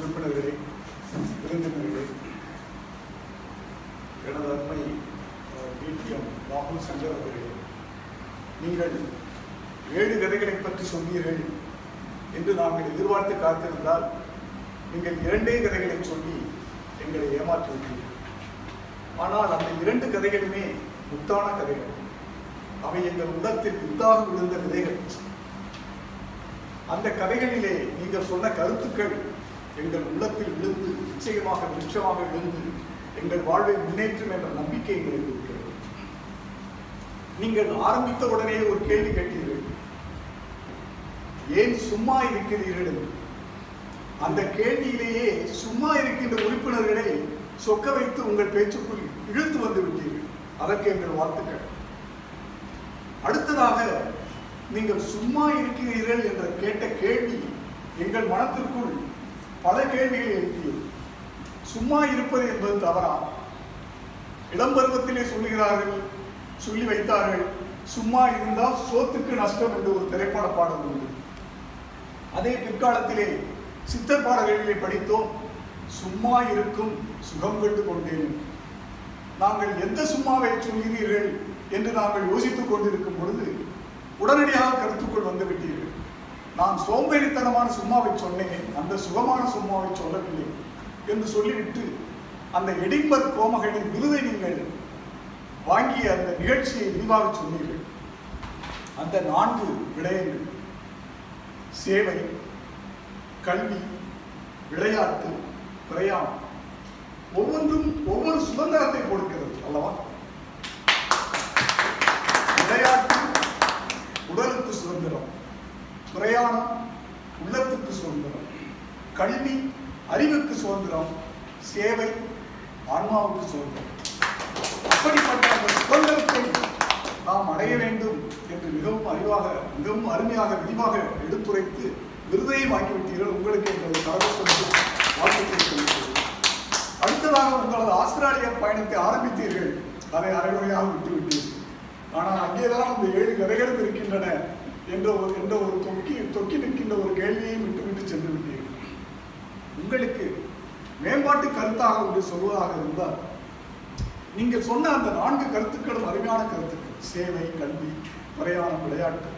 உறுப்பினர்களே விருந்தினர்களே எனது அருமை பிடிஎம் ராகுல் சங்கர் அவர்களே. நீங்கள் ஏழு கதைகளை பற்றி சொன்னீர்கள் என்று நாங்கள் எதிர்பார்த்து காத்திருந்தால் நீங்கள் இரண்டே கதைகளை சொல்லி எங்களை ஏமாற்றிவிட்டீர்கள். ஆனால் அந்த இரண்டு கதைகளுமே முத்தான கதைகள். அவை எங்கள் உள்ளத்தில் முத்தாக விழுந்த விதைகள். அந்த கதைகளிலே நீங்கள் சொன்ன கருத்துக்கள் எங்கள் உள்ளத்தில் விழுந்து நிச்சயமாக நிச்சயமாக விழுந்து எங்கள் வாழ்வை முன்னேற்றும் என்ற நம்பிக்கை எங்களுக்கு இருக்கிறது. நீங்கள் ஆரம்பித்த உடனே ஒரு கேள்வி கேட்டீர்கள். ஏன் சும்மா இருக்கிறீர்கள் என்று? அந்த கேள்வியிலேயே சும்மா இருக்கின்ற உறுப்பினர்களை சொக்க வைத்து உங்கள் பேச்சுக்குள் இழுத்து வந்து விட்டீர்கள். அதற்கு எங்கள் வாழ்த்துக்கள். அடுத்ததாக நீங்கள் சும்மா இருக்கிறீர்கள் என்ற கேட்ட கேள்வி எங்கள் மனத்திற்குள் பல கேள்விகளை எழுப்பியது. சும்மா இருப்பது என்பது தவறா? இளம் பருவத்திலே சொல்லுகிறார்கள் சொல்லி வைத்தார்கள் சும்மா இருந்தால் சோத்துக்கு நஷ்டம் என்று ஒரு திரைப்பட பாடல் உண்டு அதே பிற்காலத்திலே சித்தர் பாடல்களிலே படித்தோம் சும்மா இருக்கும் சுகம் கண்டு கொண்டேன். நாங்கள் எந்த சும்மாவை சொல்கிறீர்கள் என்று நாங்கள் யோசித்துக் கொண்டிருக்கும் பொழுது உடனடியாக கருத்துக்குள் வந்துவிட்டீர்கள் நான் சோம்பேறித்தனமான சும்மாவை சொன்னேன் அந்த சுகமான சும்மாவை சொல்லவில்லை என்று சொல்லிவிட்டு அந்த எடின்பர் கோமகளின் விருதை நீங்கள் வாங்கிய அந்த நிகழ்ச்சியை விரிவாக சொன்னீர்கள். அந்த நான்கு விடயங்கள் சேவை கல்வி விளையாட்டு பிரயாணம் ஒவ்வொன்றும் ஒவ்வொரு சுதந்திரத்தை கொடுக்கிறது அல்லவா? விளையாட்டு உடலுக்கு சுதந்திரம். பிரயாணம் உள்ளத்துக்கு சுதந்திரம் கல்வி அறிவுக்கு சுதந்திரம் சேவை ஆன்மாவுக்கு சுதந்திரம். அப்படிப்பட்ட அந்த சுதந்திரத்தை நாம் அடைய வேண்டும் என்று மிகவும் அறிவாக மிகவும் அருமையாக விரிவாக எடுத்துரைத்து விருதையும் ஆக்கிவிட்டீர்கள். உங்களுக்கு எங்களது சர்வசொன்று வாழ்த்துக்களை சொல்லுகிறேன் அடுத்ததாக உங்களது ஆஸ்திரேலிய பயணத்தை ஆரம்பித்தீர்கள். அதை அரைகுறையாக விட்டுவிட்டீர்கள். ஆனால் அங்கேதான் அந்த ஏழு கதைகளும் இருக்கின்றன என்ற ஒரு என்ற ஒரு தொக்கி நிற்கின்ற ஒரு கேள்வியையும் விட்டுவிட்டு சென்று விட்டீர்கள். உங்களுக்கு மேம்பாட்டு கருத்தாக ஒன்று சொல்வதாக இருந்தால் நீங்கள் சொன்ன அந்த நான்கு கருத்துக்களும் அருமையான கருத்துக்கள். சேவை கல்வி பிரயாணம் விளையாட்டு.